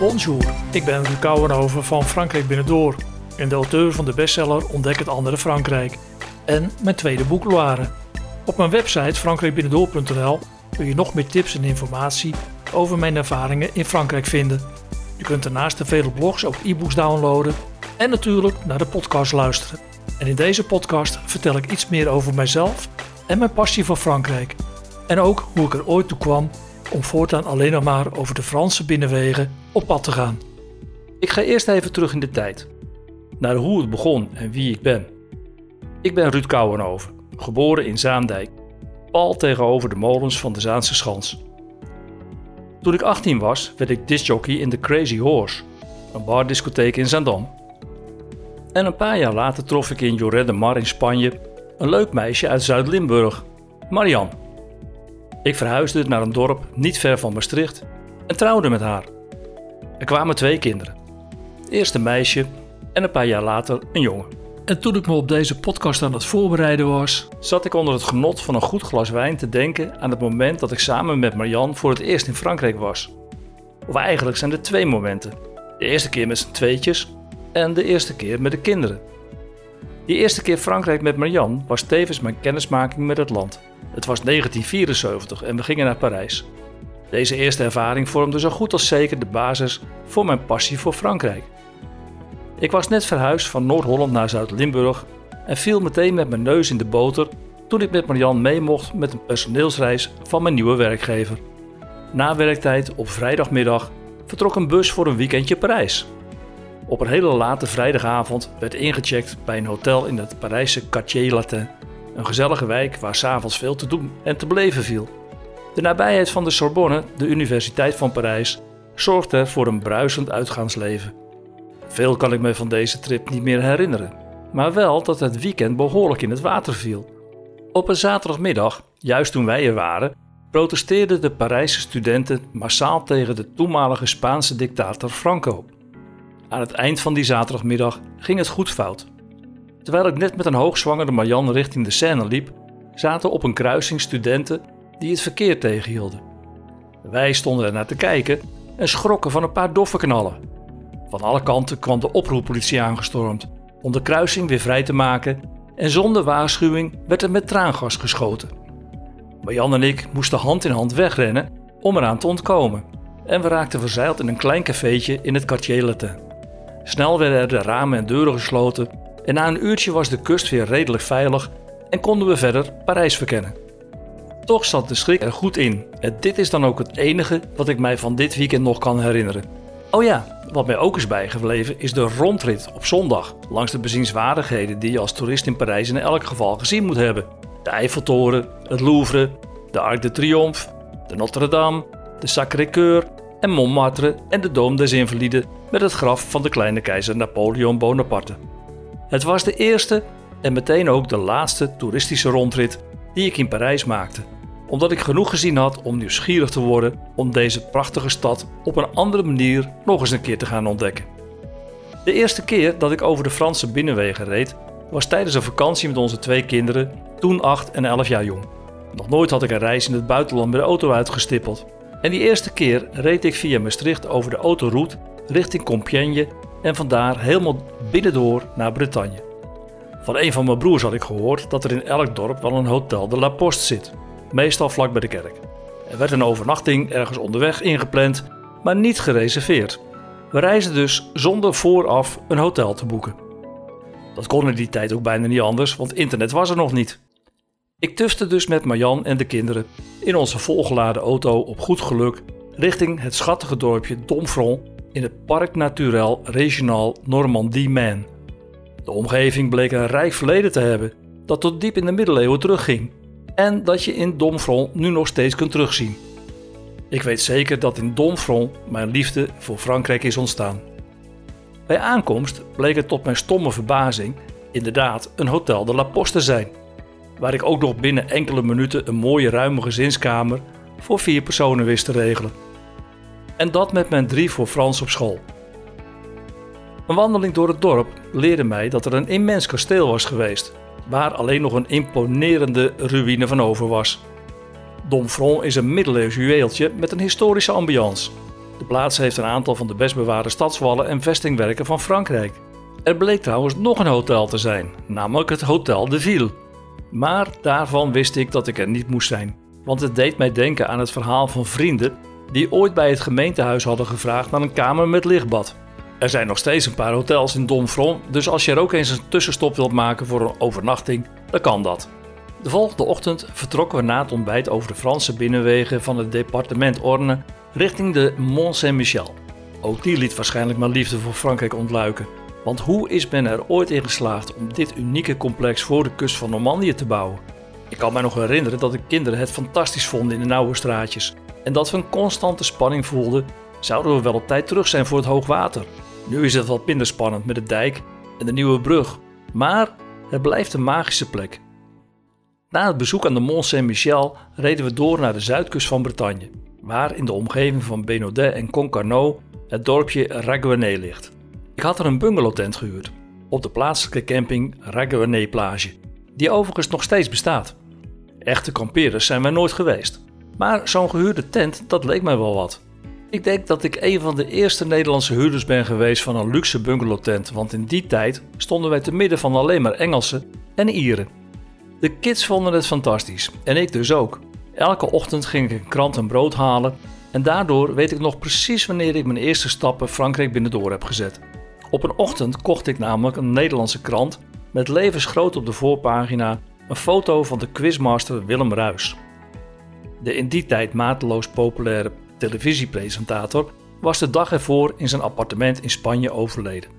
Bonjour, ik ben Ruud Kouwenhoven van Frankrijk Binnendoor en de auteur van de bestseller Ontdek het andere Frankrijk en mijn tweede boek Loire. Op mijn website frankrijkbinnendoor.nl kun je nog meer tips en informatie over mijn ervaringen in Frankrijk vinden. Je kunt daarnaast de vele blogs ook e-books downloaden en natuurlijk naar de podcast luisteren. En in deze podcast vertel ik iets meer over mijzelf en mijn passie voor Frankrijk. En ook hoe ik er ooit toe kwam om voortaan alleen nog maar over de Franse binnenwegen op pad te gaan. Ik ga eerst even terug in de tijd. Naar hoe het begon en wie ik ben. Ik ben Ruud Kouwenhoven, geboren in Zaandijk, pal tegenover de molens van de Zaanse Schans. Toen ik 18 was, werd ik discjockey in The Crazy Horse, een bardiscotheek in Zaandam. En een paar jaar later trof ik in Lloret de Mar in Spanje een leuk meisje uit Zuid-Limburg, Marianne. Ik verhuisde naar een dorp niet ver van Maastricht en trouwde met haar. Er kwamen twee kinderen. Eerst een meisje en een paar jaar later een jongen. En toen ik me op deze podcast aan het voorbereiden was, zat ik onder het genot van een goed glas wijn te denken aan het moment dat ik samen met Marianne voor het eerst in Frankrijk was. Of eigenlijk zijn er twee momenten. De eerste keer met z'n tweetjes en de eerste keer met de kinderen. Die eerste keer Frankrijk met Marianne was tevens mijn kennismaking met het land. Het was 1974 en we gingen naar Parijs. Deze eerste ervaring vormde zo goed als zeker de basis voor mijn passie voor Frankrijk. Ik was net verhuisd van Noord-Holland naar Zuid-Limburg en viel meteen met mijn neus in de boter toen ik met Marianne mee mocht met een personeelsreis van mijn nieuwe werkgever. Na werktijd op vrijdagmiddag vertrok een bus voor een weekendje Parijs. Op een hele late vrijdagavond werd ingecheckt bij een hotel in het Parijse Quartier Latin, een gezellige wijk waar s'avonds veel te doen en te beleven viel. De nabijheid van de Sorbonne, de Universiteit van Parijs, zorgde voor een bruisend uitgaansleven. Veel kan ik me van deze trip niet meer herinneren, maar wel dat het weekend behoorlijk in het water viel. Op een zaterdagmiddag, juist toen wij er waren, protesteerden de Parijse studenten massaal tegen de toenmalige Spaanse dictator Franco. Aan het eind van die zaterdagmiddag ging het goed fout. Terwijl ik net met een hoogzwangere Marjan richting de Seine liep, zaten op een kruising studenten die het verkeer tegenhielden. Wij stonden er naar te kijken en schrokken van een paar doffe knallen. Van alle kanten kwam de oproeppolitie aangestormd om de kruising weer vrij te maken en zonder waarschuwing werd er met traangas geschoten. Marjan en ik moesten hand in hand wegrennen om eraan te ontkomen en we raakten verzeild in een klein cafeetje in het Quartier Latin. Snel werden er de ramen en deuren gesloten en na een uurtje was de kust weer redelijk veilig en konden we verder Parijs verkennen. Toch zat de schrik er goed in en dit is dan ook het enige wat ik mij van dit weekend nog kan herinneren. Oh ja, wat mij ook is bijgebleven is de rondrit op zondag langs de bezienswaardigheden die je als toerist in Parijs in elk geval gezien moet hebben. De Eiffeltoren, het Louvre, de Arc de Triomphe, de Notre-Dame, de Sacré-Cœur en Montmartre en de Dome des Invalides met het graf van de kleine keizer Napoleon Bonaparte. Het was de eerste en meteen ook de laatste toeristische rondrit die ik in Parijs maakte, omdat ik genoeg gezien had om nieuwsgierig te worden om deze prachtige stad op een andere manier nog eens een keer te gaan ontdekken. De eerste keer dat ik over de Franse binnenwegen reed, was tijdens een vakantie met onze twee kinderen, toen 8 en 11 jaar jong. Nog nooit had ik een reis in het buitenland met de auto uitgestippeld. En die eerste keer reed ik via Maastricht over de autoroute richting Compiègne en vandaar helemaal binnendoor naar Bretagne. Van een van mijn broers had ik gehoord dat er in elk dorp wel een Hotel de la Poste zit, meestal vlak bij de kerk. Er werd een overnachting ergens onderweg ingepland, maar niet gereserveerd. We reisden dus zonder vooraf een hotel te boeken. Dat kon in die tijd ook bijna niet anders, want internet was er nog niet. Ik tufte dus met Marjan en de kinderen in onze volgeladen auto op goed geluk richting het schattige dorpje Domfront in het Parc Naturel Regional Normandie-Maine. De omgeving bleek een rijk verleden te hebben dat tot diep in de middeleeuwen terugging en dat je in Domfront nu nog steeds kunt terugzien. Ik weet zeker dat in Domfront mijn liefde voor Frankrijk is ontstaan. Bij aankomst bleek het tot mijn stomme verbazing inderdaad een Hotel de la Poste te zijn, waar ik ook nog binnen enkele minuten een mooie ruime gezinskamer voor vier personen wist te regelen. En dat met mijn drie voor Frans op school. Een wandeling door het dorp leerde mij dat er een immens kasteel was geweest, waar alleen nog een imponerende ruïne van over was. Domfront is een middeleeuws juweeltje met een historische ambiance. De plaats heeft een aantal van de best bewaarde stadswallen en vestingwerken van Frankrijk. Er bleek trouwens nog een hotel te zijn, namelijk het Hotel de Ville. Maar daarvan wist ik dat ik er niet moest zijn, want het deed mij denken aan het verhaal van vrienden die ooit bij het gemeentehuis hadden gevraagd naar een kamer met lichtbad. Er zijn nog steeds een paar hotels in Domfront, dus als je er ook eens een tussenstop wilt maken voor een overnachting, dan kan dat. De volgende ochtend vertrokken we na het ontbijt over de Franse binnenwegen van het departement Orne richting de Mont Saint-Michel. Ook die liet waarschijnlijk mijn liefde voor Frankrijk ontluiken. Want hoe is men er ooit in geslaagd om dit unieke complex voor de kust van Normandië te bouwen? Ik kan me nog herinneren dat de kinderen het fantastisch vonden in de nauwe straatjes. En dat we een constante spanning voelden, zouden we wel op tijd terug zijn voor het hoogwater. Nu is het wat minder spannend met de dijk en de nieuwe brug, maar het blijft een magische plek. Na het bezoek aan de Mont Saint-Michel reden we door naar de zuidkust van Bretagne, waar in de omgeving van Benaudet en Concarneau het dorpje Raguenet ligt. Ik had er een bungalowtent gehuurd op de plaatselijke camping Raguenet Plage, die overigens nog steeds bestaat. Echte kampeerders zijn wij nooit geweest, maar zo'n gehuurde tent dat leek mij wel wat. Ik denk dat ik een van de eerste Nederlandse huurders ben geweest van een luxe bungalowtent, want in die tijd stonden wij te midden van alleen maar Engelsen en Ieren. De kids vonden het fantastisch en ik dus ook. Elke ochtend ging ik een krant en brood halen en daardoor weet ik nog precies wanneer ik mijn eerste stappen Frankrijk binnendoor heb gezet. Op een ochtend kocht ik namelijk een Nederlandse krant met levensgroot op de voorpagina een foto van de quizmaster Willem Ruis. De in die tijd mateloos populaire televisiepresentator was de dag ervoor in zijn appartement in Spanje overleden.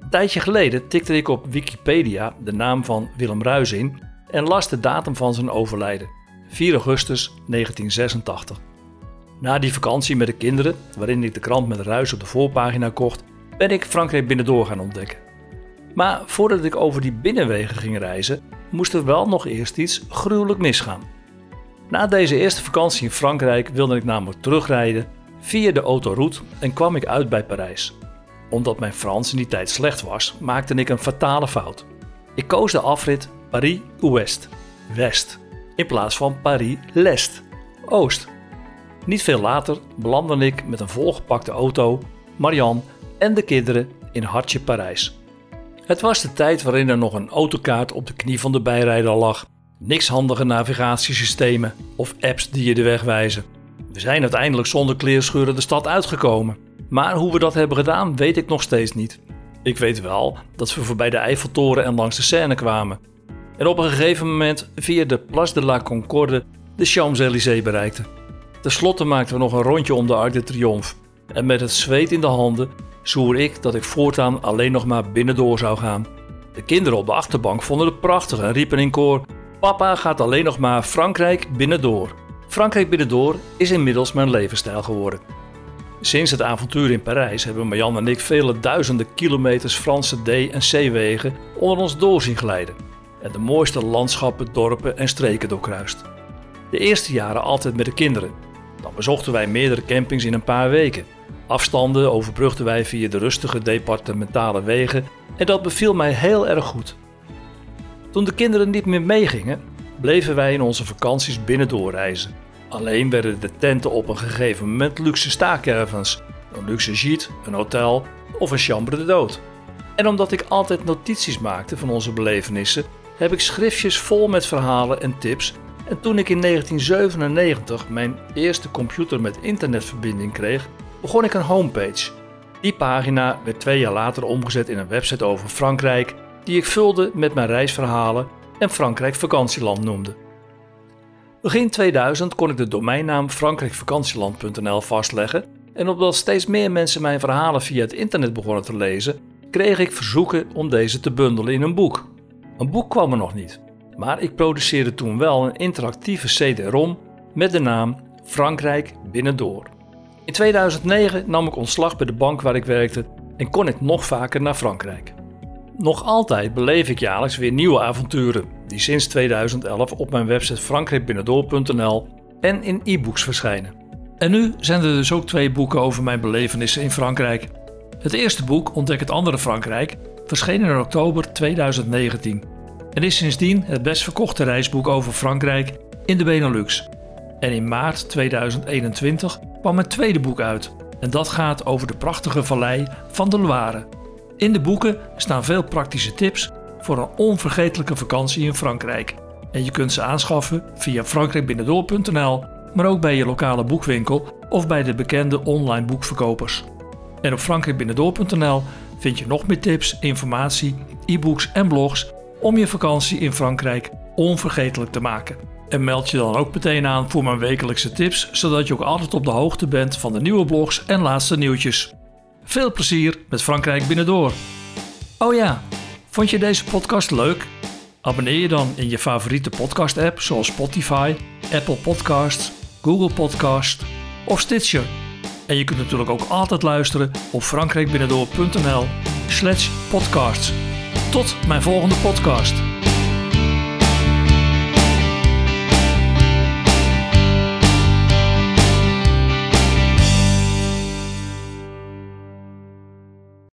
Een tijdje geleden tikte ik op Wikipedia de naam van Willem Ruis in en las de datum van zijn overlijden, 4 augustus 1986. Na die vakantie met de kinderen, waarin ik de krant met Ruis op de voorpagina kocht, ben ik Frankrijk binnendoor gaan ontdekken. Maar voordat ik over die binnenwegen ging reizen, moest er wel nog eerst iets gruwelijk misgaan. Na deze eerste vakantie in Frankrijk wilde ik namelijk terugrijden via de autoroute en kwam ik uit bij Parijs. Omdat mijn Frans in die tijd slecht was, maakte ik een fatale fout. Ik koos de afrit Paris-Ouest, West, in plaats van Paris-Lest, Oost. Niet veel later belandde ik met een volgepakte auto, Marianne en de kinderen in hartje Parijs. Het was de tijd waarin er nog een autokaart op de knie van de bijrijder lag. Niks handige navigatiesystemen of apps die je de weg wijzen. We zijn uiteindelijk zonder kleerscheuren de stad uitgekomen. Maar hoe we dat hebben gedaan, weet ik nog steeds niet. Ik weet wel dat we voorbij de Eiffeltoren en langs de Seine kwamen. En op een gegeven moment via de Place de la Concorde de Champs-Élysées bereikten. Ten slotte maakten we nog een rondje om de Arc de Triomphe. En met het zweet in de handen zwoer ik dat ik voortaan alleen nog maar binnendoor zou gaan. De kinderen op de achterbank vonden het prachtig en riepen in koor: Papa gaat alleen nog maar Frankrijk binnendoor. Frankrijk binnendoor is inmiddels mijn levensstijl geworden. Sinds het avontuur in Parijs hebben Marjan en ik vele duizenden kilometers Franse D- en C-wegen onder ons door zien glijden en de mooiste landschappen, dorpen en streken doorkruist. De eerste jaren altijd met de kinderen. Dan bezochten wij meerdere campings in een paar weken. Afstanden overbrugden wij via de rustige departementale wegen en dat beviel mij heel erg goed. Toen de kinderen niet meer meegingen, bleven wij in onze vakanties binnen doorreizen. Alleen werden de tenten op een gegeven moment luxe staakervens, een luxe gîte, een hotel of een chambre de dood. En omdat ik altijd notities maakte van onze belevenissen, heb ik schriftjes vol met verhalen en tips. En toen ik in 1997 mijn eerste computer met internetverbinding kreeg, begon ik een homepage. Die pagina werd twee jaar later omgezet in een website over Frankrijk, die ik vulde met mijn reisverhalen en Frankrijk vakantieland noemde. Begin 2000 kon ik de domeinnaam frankrijkvakantieland.nl vastleggen en omdat steeds meer mensen mijn verhalen via het internet begonnen te lezen, kreeg ik verzoeken om deze te bundelen in een boek. Een boek kwam er nog niet, maar ik produceerde toen wel een interactieve CD-ROM met de naam Frankrijk Binnendoor. In 2009 nam ik ontslag bij de bank waar ik werkte en kon ik nog vaker naar Frankrijk. Nog altijd beleef ik jaarlijks weer nieuwe avonturen, die sinds 2011 op mijn website frankrijkbinnendoor.nl en in e-books verschijnen. En nu zijn er dus ook twee boeken over mijn belevenissen in Frankrijk. Het eerste boek, Ontdek het andere Frankrijk, verscheen in oktober 2019 en is sindsdien het best verkochte reisboek over Frankrijk in de Benelux. En in maart 2021 kwam mijn tweede boek uit. En dat gaat over de prachtige vallei van de Loire. In de boeken staan veel praktische tips voor een onvergetelijke vakantie in Frankrijk. En je kunt ze aanschaffen via frankrijkbinnendoor.nl, maar ook bij je lokale boekwinkel of bij de bekende online boekverkopers. En op frankrijkbinnendoor.nl vind je nog meer tips, informatie, e-books en blogs om je vakantie in Frankrijk onvergetelijk te maken. En meld je dan ook meteen aan voor mijn wekelijkse tips, zodat je ook altijd op de hoogte bent van de nieuwe blogs en laatste nieuwtjes. Veel plezier met Frankrijk binnendoor. Oh ja, vond je deze podcast leuk? Abonneer je dan in je favoriete podcast-app zoals Spotify, Apple Podcasts, Google Podcasts of Stitcher. En je kunt natuurlijk ook altijd luisteren op frankrijkbinnendoor.nl slash podcasts. Tot mijn volgende podcast.